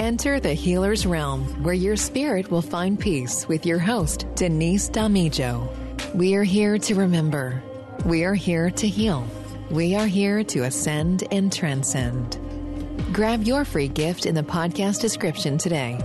Enter the healer's realm where your spirit will find peace with your host, Denise Damijo. We are here to remember. We are here to heal. We are here to ascend and transcend. Grab your free gift in the podcast description today.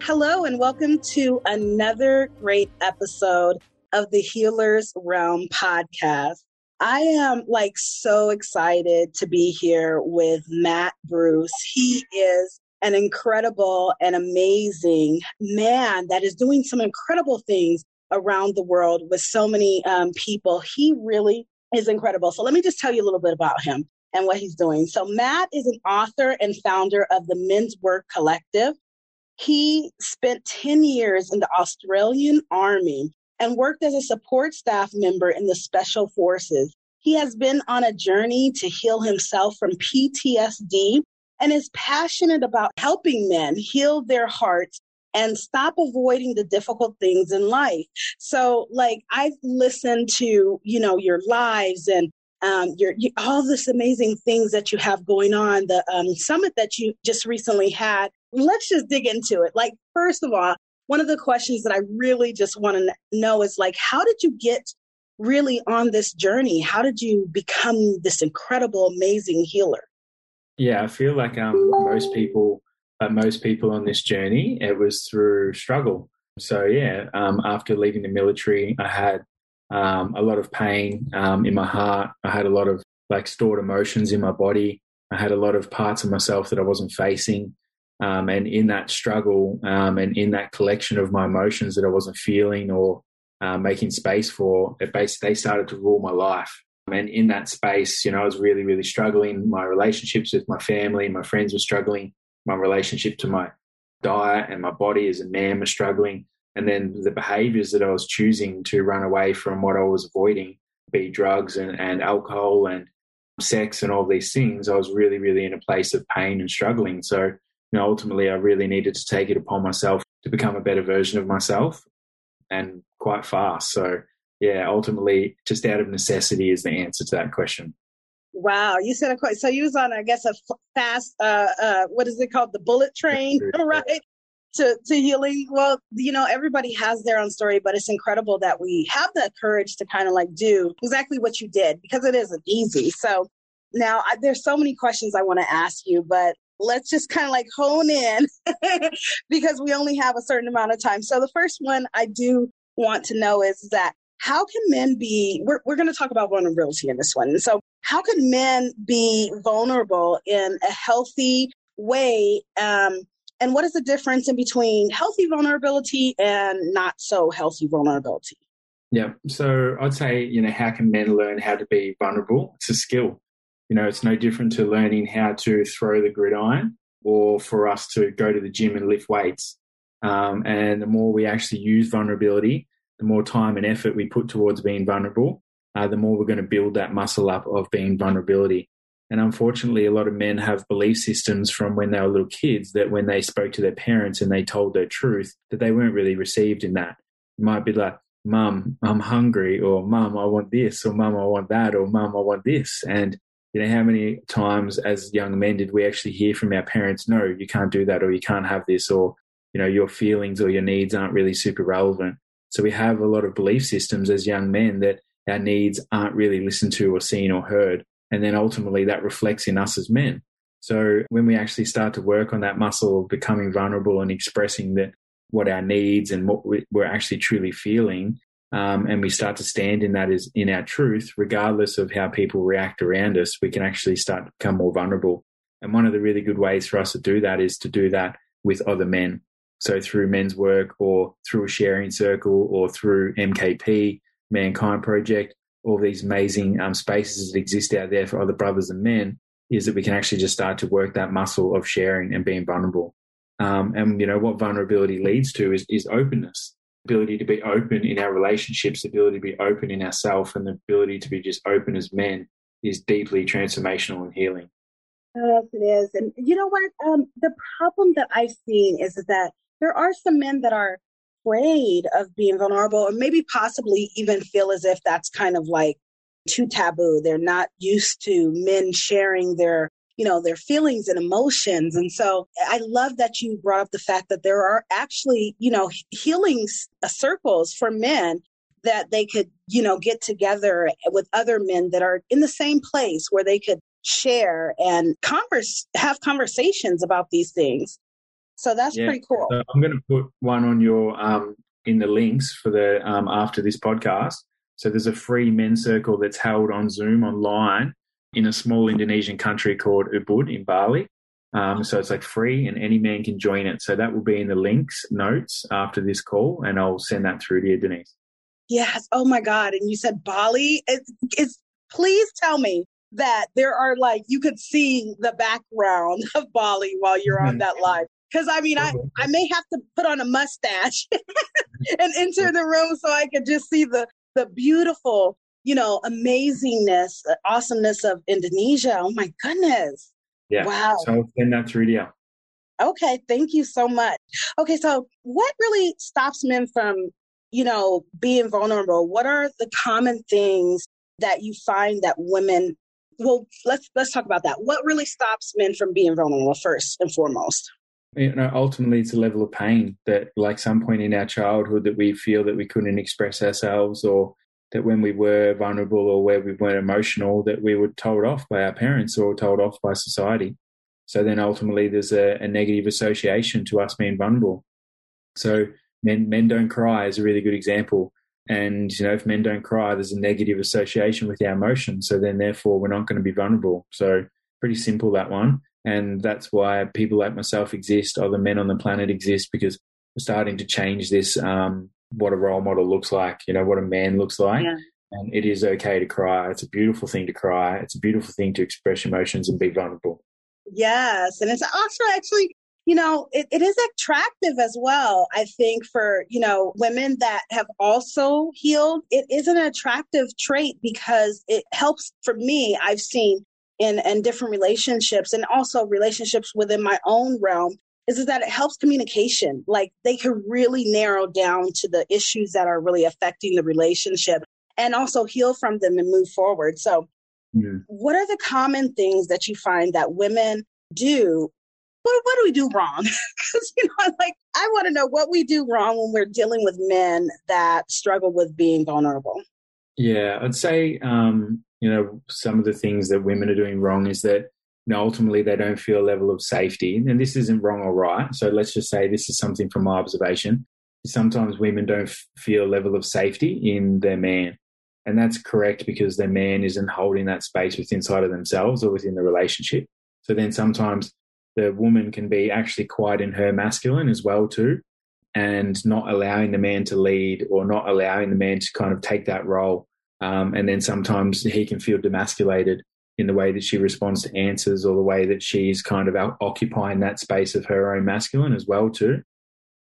Hello, and welcome to another great episode of the Healer's Realm podcast. I am like so excited to be here with Matt Bruce. He is an incredible and amazing man that is doing some incredible things around the world with so many um, people. He really is incredible. So let me just tell you a little bit about him and what he's doing. So Matt is an author and founder of the Menswork Collective. He spent 10 years in the Australian Army and worked as a support staff member in the Special Forces. He has been on a journey to heal himself from PTSD and is passionate about helping men heal their hearts and stop avoiding the difficult things in life. So, like, I've listened to, you know, your lives and um, your, you, all this amazing things that you have going on, the um, summit that you just recently had. Let's just dig into it. Like, first of all, one of the questions that I really just want to know is like, how did you get really on this journey? How did you become this incredible, amazing healer? Yeah, I feel like um, most people, uh, most people on this journey, it was through struggle. So yeah, um, after leaving the military, I had um, a lot of pain um, in my heart. I had a lot of like stored emotions in my body. I had a lot of parts of myself that I wasn't facing. Um, and in that struggle um, and in that collection of my emotions that I wasn't feeling or uh, making space for, it basically they started to rule my life. And in that space, you know, I was really, really struggling. My relationships with my family, my friends were struggling. My relationship to my diet and my body as a man was struggling. And then the behaviors that I was choosing to run away from what I was avoiding, be drugs and, and alcohol and sex and all these things, I was really, really in a place of pain and struggling. So you know, ultimately I really needed to take it upon myself to become a better version of myself and quite fast. So yeah, ultimately just out of necessity is the answer to that question. Wow, you said a question. So you was on, I guess, a fast, uh, uh, what is it called? The bullet train, right? To, to healing. Well, you know, everybody has their own story, but it's incredible that we have the courage to kind of like do exactly what you did because it isn't easy. So now I, there's so many questions I want to ask you, but let's just kind of like hone in because we only have a certain amount of time. So the first one I do want to know is that how can men be we're, we're going to talk about vulnerability in this one. So how can men be vulnerable in a healthy way? Um, and what is the difference in between healthy vulnerability and not so healthy vulnerability? Yeah. So I'd say, you know, how can men learn how to be vulnerable? It's a skill. You know, it's no different to learning how to throw the gridiron or for us to go to the gym and lift weights. Um, and the more we actually use vulnerability, the more time and effort we put towards being vulnerable, uh, the more we're going to build that muscle up of being vulnerability. And unfortunately, a lot of men have belief systems from when they were little kids that when they spoke to their parents and they told their truth, that they weren't really received in that. It might be like, Mum, I'm hungry, or Mum, I want this, or Mum, I want that, or Mum, I want this. And you know, how many times as young men did we actually hear from our parents, no, you can't do that, or you can't have this, or, you know, your feelings or your needs aren't really super relevant. So we have a lot of belief systems as young men that our needs aren't really listened to or seen or heard. And then ultimately that reflects in us as men. So when we actually start to work on that muscle of becoming vulnerable and expressing that what our needs and what we're actually truly feeling, um, and we start to stand in that as in our truth, regardless of how people react around us, we can actually start to become more vulnerable. And one of the really good ways for us to do that is to do that with other men. So through men's work or through a sharing circle or through MKP, Mankind Project, all these amazing um, spaces that exist out there for other brothers and men is that we can actually just start to work that muscle of sharing and being vulnerable. Um, and you know what vulnerability leads to is, is openness ability to be open in our relationships, the ability to be open in ourselves, and the ability to be just open as men is deeply transformational and healing. Yes, it is. And you know what? Um, the problem that I've seen is that there are some men that are afraid of being vulnerable, or maybe possibly even feel as if that's kind of like too taboo. They're not used to men sharing their you know their feelings and emotions. And so i love that you brought up the fact that there are actually you know healing circles for men that they could you know get together with other men that are in the same place where they could share and converse have conversations about these things. So that's yeah. pretty cool. So i'm going to put one on your um in the links for the um after this podcast. So there's a free men's circle that's held on zoom online in a small indonesian country called ubud in bali um, so it's like free and any man can join it. So that will be in the links notes after this call and I'll send that through to you, Denise. Yes. Oh my God. And you said Bali. It's, it's please tell me that there are like you could see the background of Bali while you're on that mm-hmm. live. Because I mean, I, mm-hmm. I may have to put on a mustache and enter mm-hmm. the room so I could just see the the beautiful, you know, amazingness, awesomeness of Indonesia. Oh my goodness! Yeah. Wow. So send that through to you. Okay, thank you so much. Okay, so what really stops men from, you know, being vulnerable? What are the common things that you find that women well, let's let's talk about that. What really stops men from being vulnerable first and foremost? You know, ultimately, it's a level of pain that, like some point in our childhood, that we feel that we couldn't express ourselves, or that when we were vulnerable or where we weren't emotional, that we were told off by our parents or told off by society. So then ultimately, there's a, a negative association to us being vulnerable. So men men don't cry is a really good example. And you know, if men don't cry, there's a negative association with our emotions. So then, therefore, we're not going to be vulnerable. So pretty simple that one. And that's why people like myself exist. Other men on the planet exist because we're starting to change this. Um, what a role model looks like. You know, what a man looks like. Yeah. And it is okay to cry. It's a beautiful thing to cry. It's a beautiful thing to express emotions and be vulnerable. Yes. And it's also actually you know, it, it is attractive as well. I think for, you know, women that have also healed, it is an attractive trait because it helps for me, I've seen in, in different relationships and also relationships within my own realm is, is that it helps communication. Like they can really narrow down to the issues that are really affecting the relationship and also heal from them and move forward. So, yeah. what are the common things that you find that women do what, what do we do wrong? Because, you know, like, I want to know what we do wrong when we're dealing with men that struggle with being vulnerable. Yeah, I'd say, um, you know, some of the things that women are doing wrong is that, you know, ultimately they don't feel a level of safety. And this isn't wrong or right. So let's just say this is something from my observation. Sometimes women don't f- feel a level of safety in their man. And that's correct because their man isn't holding that space within inside of themselves or within the relationship. So then sometimes the woman can be actually quite in her masculine as well too and not allowing the man to lead or not allowing the man to kind of take that role um, and then sometimes he can feel demasculated in the way that she responds to answers or the way that she's kind of occupying that space of her own masculine as well too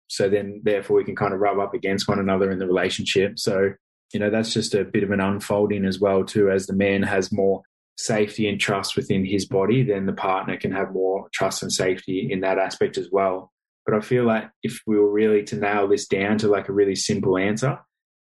so then therefore we can kind of rub up against one another in the relationship so you know that's just a bit of an unfolding as well too as the man has more safety and trust within his body, then the partner can have more trust and safety in that aspect as well. But I feel like if we were really to nail this down to like a really simple answer,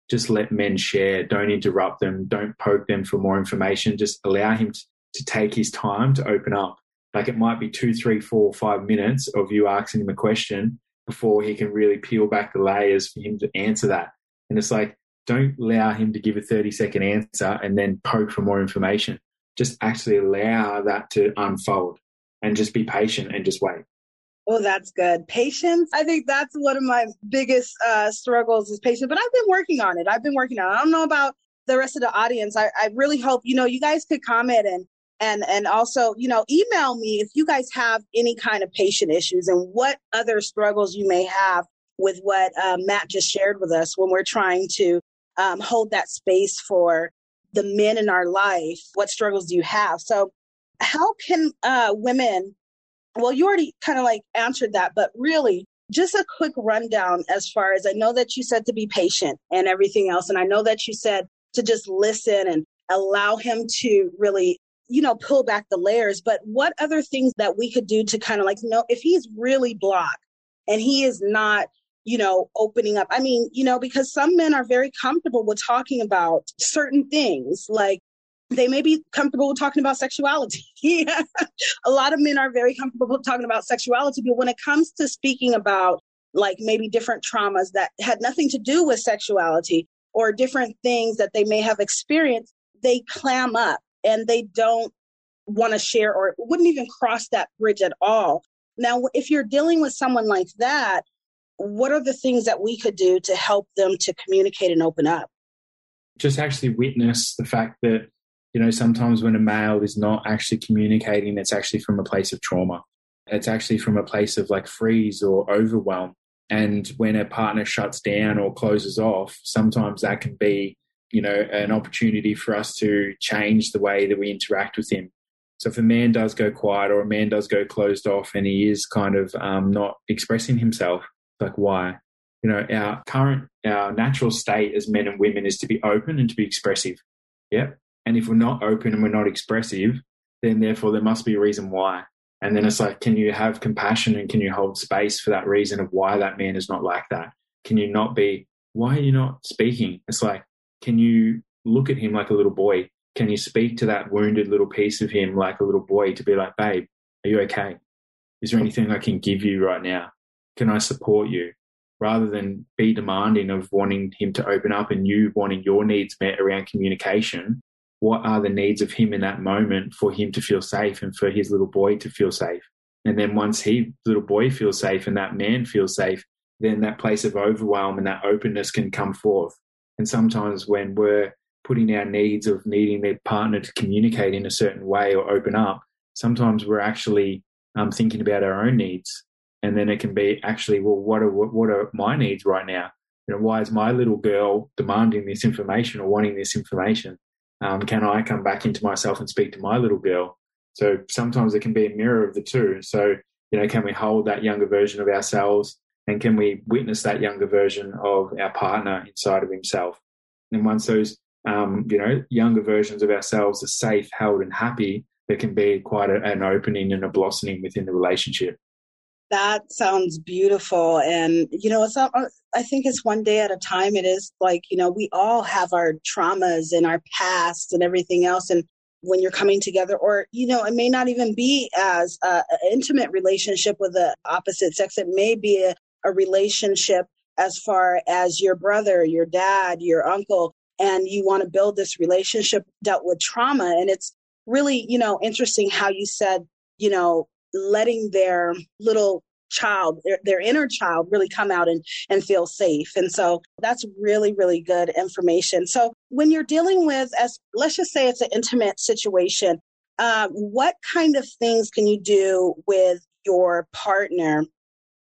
just let men share. Don't interrupt them. Don't poke them for more information. Just allow him to, to take his time to open up. Like it might be two, three, four, five minutes of you asking him a question before he can really peel back the layers for him to answer that. And it's like, don't allow him to give a 30 second answer and then poke for more information just actually allow that to unfold and just be patient and just wait. Oh, that's good. Patience. I think that's one of my biggest uh, struggles is patience, but I've been working on it. I've been working on it. I don't know about the rest of the audience. I, I really hope, you know, you guys could comment and, and, and also, you know, email me if you guys have any kind of patient issues and what other struggles you may have with what uh, Matt just shared with us when we're trying to um, hold that space for the men in our life, what struggles do you have? So, how can uh, women? Well, you already kind of like answered that, but really, just a quick rundown as far as I know that you said to be patient and everything else. And I know that you said to just listen and allow him to really, you know, pull back the layers. But what other things that we could do to kind of like know if he's really blocked and he is not you know, opening up. I mean, you know, because some men are very comfortable with talking about certain things, like they may be comfortable talking about sexuality. a lot of men are very comfortable talking about sexuality, but when it comes to speaking about like maybe different traumas that had nothing to do with sexuality or different things that they may have experienced, they clam up and they don't want to share or wouldn't even cross that bridge at all. Now, if you're dealing with someone like that, what are the things that we could do to help them to communicate and open up? Just actually witness the fact that, you know, sometimes when a male is not actually communicating, it's actually from a place of trauma. It's actually from a place of like freeze or overwhelm. And when a partner shuts down or closes off, sometimes that can be, you know, an opportunity for us to change the way that we interact with him. So if a man does go quiet or a man does go closed off and he is kind of um, not expressing himself, like why? You know, our current, our natural state as men and women is to be open and to be expressive. Yep. And if we're not open and we're not expressive, then therefore there must be a reason why. And then it's like, can you have compassion and can you hold space for that reason of why that man is not like that? Can you not be, why are you not speaking? It's like, can you look at him like a little boy? Can you speak to that wounded little piece of him like a little boy to be like, babe, are you okay? Is there anything I can give you right now? Can I support you? Rather than be demanding of wanting him to open up and you wanting your needs met around communication, what are the needs of him in that moment for him to feel safe and for his little boy to feel safe. And then once he, little boy, feels safe and that man feels safe, then that place of overwhelm and that openness can come forth. And sometimes when we're putting our needs of needing their partner to communicate in a certain way or open up, sometimes we're actually um, thinking about our own needs. And then it can be actually, well, what are, what are my needs right now? You know, why is my little girl demanding this information or wanting this information? Um, can I come back into myself and speak to my little girl? So sometimes it can be a mirror of the two. So, you know, can we hold that younger version of ourselves and can we witness that younger version of our partner inside of himself? And once those, um, you know, younger versions of ourselves are safe, held, and happy, there can be quite a, an opening and a blossoming within the relationship. That sounds beautiful. And, you know, it's not, uh, I think it's one day at a time. It is like, you know, we all have our traumas and our past and everything else. And when you're coming together, or, you know, it may not even be as uh, an intimate relationship with the opposite sex. It may be a, a relationship as far as your brother, your dad, your uncle, and you want to build this relationship dealt with trauma. And it's really, you know, interesting how you said, you know, letting their little child their, their, inner child really come out and, and feel safe. And so that's really really good information. So when you're dealing with as let's just say it's an intimate situation um, what kind of things can you do with your partner?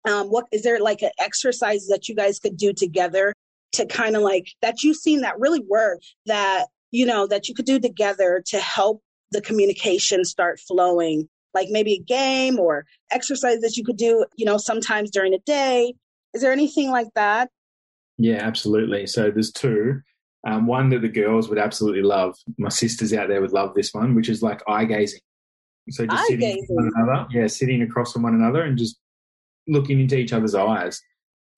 Um, what is there like an exercise that you guys could do together to kind of like that you've seen that really work that you know that you could do together to help the communication start flowing like maybe a game or exercise that you could do, you know, sometimes during the day. Is there anything like that? Yeah, absolutely. So there's two. Um, one that the girls would absolutely love. My sisters out there would love this one, which is like eye gazing. So just eye sitting gazing. one another, yeah, sitting across from one another and just looking into each other's eyes,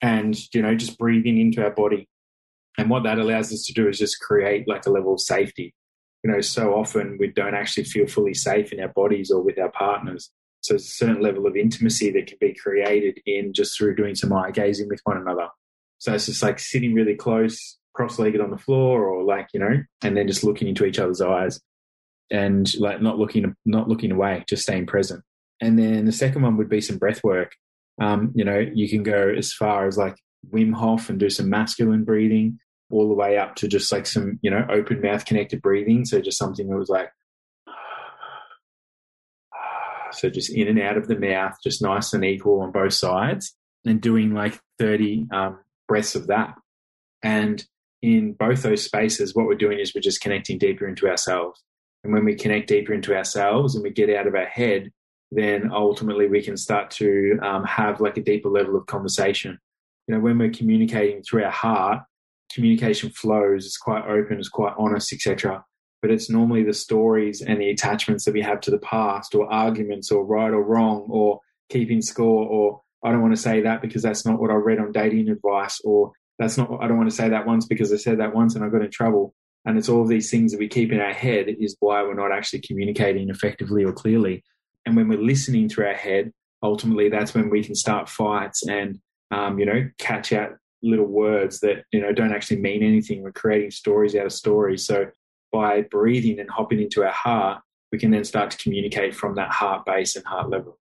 and you know, just breathing into our body. And what that allows us to do is just create like a level of safety you know, so often we don't actually feel fully safe in our bodies or with our partners. So there's a certain level of intimacy that can be created in just through doing some eye gazing with one another. So it's just like sitting really close, cross-legged on the floor, or like you know, and then just looking into each other's eyes, and like not looking not looking away, just staying present. And then the second one would be some breath work. Um, you know, you can go as far as like Wim Hof and do some masculine breathing all the way up to just like some, you know, open mouth connected breathing. So just something that was like, so just in and out of the mouth, just nice and equal on both sides, and doing like 30 um, breaths of that. And in both those spaces, what we're doing is we're just connecting deeper into ourselves. And when we connect deeper into ourselves and we get out of our head, then ultimately we can start to um, have like a deeper level of conversation. You know, when we're communicating through our heart, communication flows, it's quite open, it's quite honest, etc. But it's normally the stories and the attachments that we have to the past, or arguments, or right or wrong, or keeping score, or I don't want to say that because that's not what I read on dating advice, or that's not, I don't want to say that once because I said that once and I got in trouble. And it's all of these things that we keep in our head is why we're not actually communicating effectively or clearly. And when we're listening through our head, ultimately that's when we can start fights and, um, you know, catch out little words that, you know, don't actually mean anything. We're creating stories out of stories. So by breathing and hopping into our heart, we can then start to communicate from that heart base and heart level.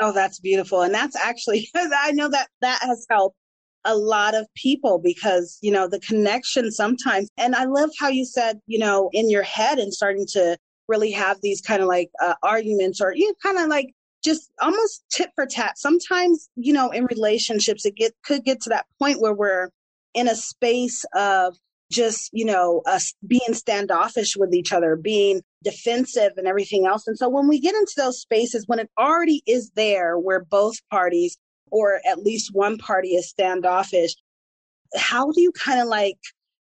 Oh, that's beautiful. And that's actually, I know that that has helped a lot of people because, you know, the connection sometimes. And I love how you said, you know, in your head and starting to really have these kind of like uh, arguments or you know, kind of like just almost tit for tat. Sometimes, you know, in relationships, it get, could get to that point where we're in a space of just, you know, us being standoffish with each other, being defensive and everything else. And so when we get into those spaces, when it already is there where both parties or at least one party is standoffish, how do you kind of like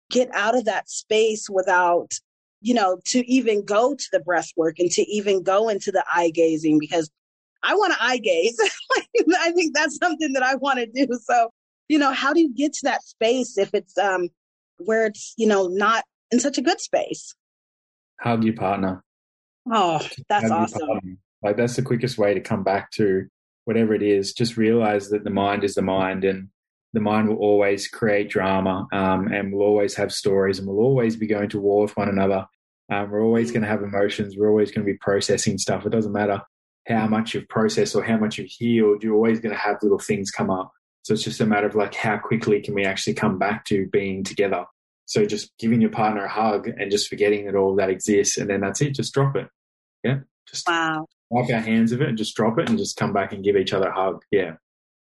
get out of that space without, you know, to even go to the breath work and to even go into the eye gazing? Because I want to eye gaze. I think that's something that I want to do. So, you know, how do you get to that space if it's um where it's, you know, not in such a good space? Hug your partner. Oh, that's awesome. Like that's the quickest way to come back to whatever it is, just realize that the mind is the mind and the mind will always create drama um, and we'll always have stories and we'll always be going to war with one another. Um, we're always going to have emotions. We're always going to be processing stuff. It doesn't matter how mm-hmm. much you've processed or how much you've healed. You're always going to have little things come up. So it's just a matter of like, how quickly can we actually come back to being together? So just giving your partner a hug and just forgetting that all that exists. And then that's it. Just drop it. Yeah. Just wow wipe our hands of it and just drop it and just come back and give each other a hug. Yeah.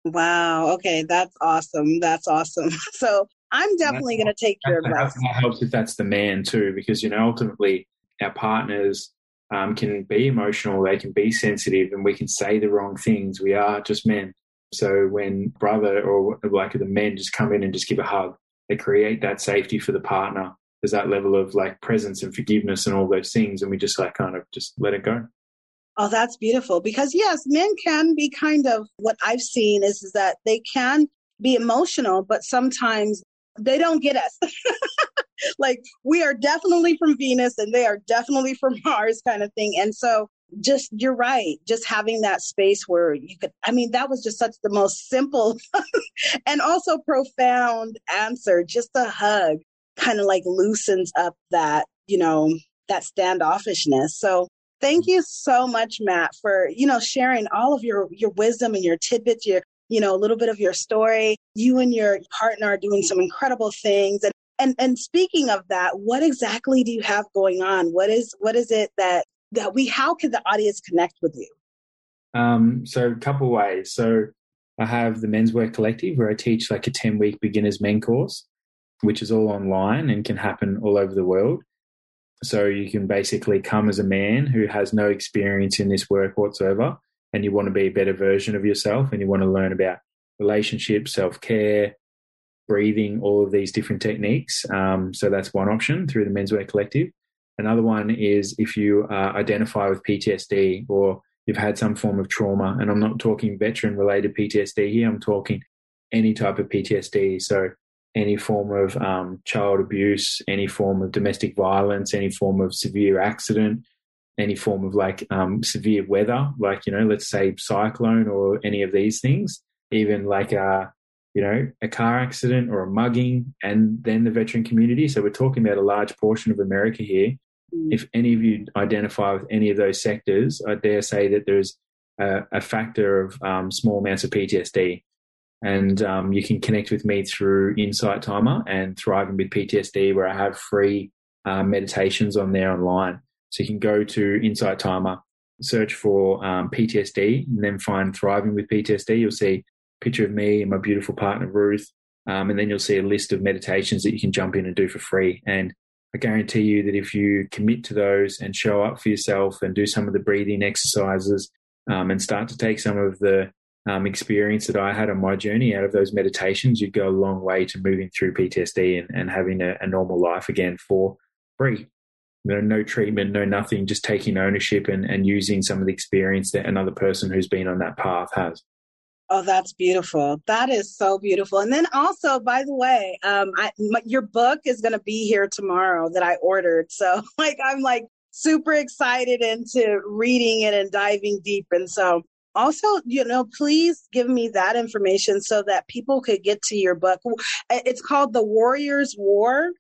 Wow. Okay. That's awesome. That's awesome. So I'm definitely going to take your advice. That helps if that's the man too, because, you know, ultimately our partners um, can be emotional, they can be sensitive, and we can say the wrong things. We are just men. So when brother or like the men just come in and just give a hug, they create that safety for the partner. There's that level of like presence and forgiveness and all those things. And we just like kind of just let it go. Oh, that's beautiful. Because yes, men can be kind of what I've seen is, is that they can be emotional, but sometimes they don't get us. like we are definitely from Venus and they are definitely from Mars kind of thing. And so just you're right just having that space where you could i mean that was just such the most simple and also profound answer just a hug kind of like loosens up that you know that standoffishness so Thank you so much, Matt, for, you know, sharing all of your, your wisdom and your tidbits, your, you know, a little bit of your story. You and your partner are doing some incredible things. And, and, and speaking of that, what exactly do you have going on? What is, what is it that, that we, how can the audience connect with you? Um, so a couple ways. So I have the Menswork Collective where I teach like a 10 week beginners men course, which is all online and can happen all over the world. So you can basically come as a man who has no experience in this work whatsoever, and you want to be a better version of yourself, and you want to learn about relationships, self care, breathing, all of these different techniques. Um, so that's one option through the Menswork Collective. Another one is if you uh, identify with PTSD or you've had some form of trauma, and I'm not talking veteran related PTSD here, I'm talking any type of PTSD. So any form of um, child abuse, any form of domestic violence, any form of severe accident, any form of like um, severe weather, like, you know, let's say cyclone or any of these things, even like a, you know, a car accident or a mugging, and then the veteran community. So we're talking about a large portion of America here. Mm. If any of you identify with any of those sectors, I dare say that there's a, a factor of um, small amounts of PTSD and um, you can connect with me through Insight Timer and Thriving with PTSD, where I have free uh, meditations on there online. So you can go to Insight Timer, search for um, PTSD, and then find Thriving with PTSD. You'll see picture of me and my beautiful partner Ruth, um, and then you'll see a list of meditations that you can jump in and do for free. And I guarantee you that if you commit to those and show up for yourself and do some of the breathing exercises um, and start to take some of the um, experience that I had on my journey out of those meditations, you'd go a long way to moving through PTSD and, and having a, a normal life again for free. You know, no treatment, no nothing, just taking ownership and, and using some of the experience that another person who's been on that path has. Oh, that's beautiful. That is so beautiful. And then also, by the way, um, I, my, your book is going to be here tomorrow that I ordered. So, like, I'm like super excited into reading it and diving deep. And so, also, you know, please give me that information so that people could get to your book. It's called The Warrior's War.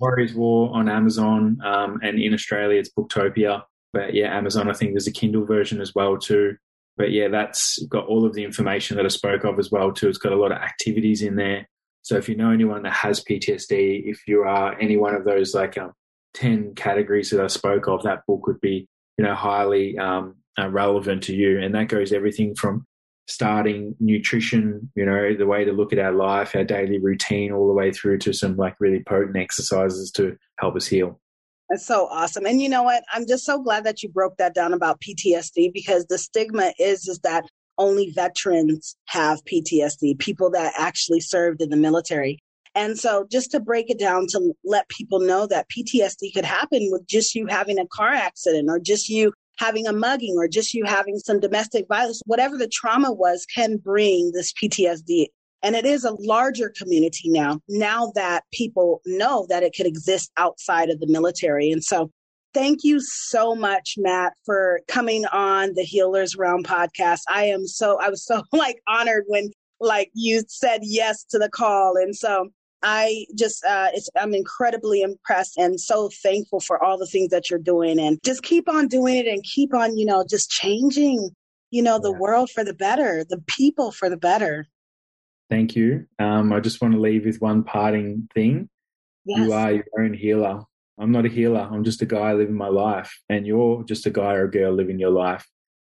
Warrior's War on Amazon, um, and in Australia, it's Booktopia. But yeah, Amazon, I think there's a Kindle version as well too. But yeah, that's got all of the information that I spoke of as well too. It's got a lot of activities in there. So if you know anyone that has PTSD, if you are any one of those like um, ten categories that I spoke of, that book would be you know highly um, uh, relevant to you. And that goes everything from starting nutrition, you know, the way to look at our life, our daily routine, all the way through to some like really potent exercises to help us heal. That's so awesome. And you know what? I'm just so glad that you broke that down about PTSD because the stigma is is that only veterans have PTSD, people that actually served in the military. And so just to break it down to let people know that PTSD could happen with just you having a car accident or just you having a mugging or just you having some domestic violence, whatever the trauma was can bring this PTSD and it is a larger community now, now that people know that it could exist outside of the military. And so thank you so much, Matt, for coming on the Healers Realm podcast. I am so, I was so like honored when like you said yes to the call. And so I just, uh, it's, I'm incredibly impressed and so thankful for all the things that you're doing and just keep on doing it and keep on, you know, just changing, you know, the yeah. world for the better, the people for the better. Thank you. Um, I just want to leave with one parting thing. Yes. You are your own healer. I'm not a healer. I'm just a guy living my life, and you're just a guy or a girl living your life.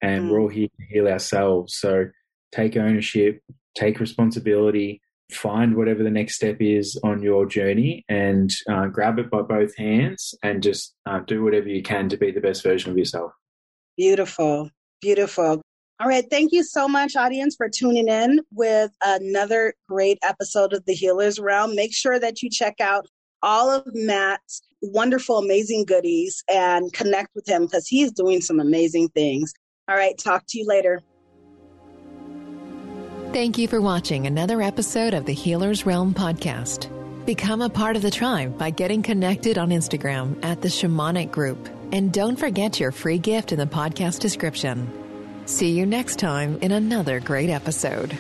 And mm. we're all here to heal ourselves. So take ownership, take responsibility, find whatever the next step is on your journey, and uh, grab it by both hands, and just uh, do whatever you can to be the best version of yourself. Beautiful, beautiful. All right. Thank you so much, audience, for tuning in with another great episode of The Healer's Realm. Make sure that you check out all of Matt's wonderful, amazing goodies and connect with him because he's doing some amazing things. All right. Talk to you later. Thank you for watching another episode of the Healer's Realm podcast. Become a part of the tribe by getting connected on Instagram at the Shamanic Group. And don't forget your free gift in the podcast description. See you next time in another great episode.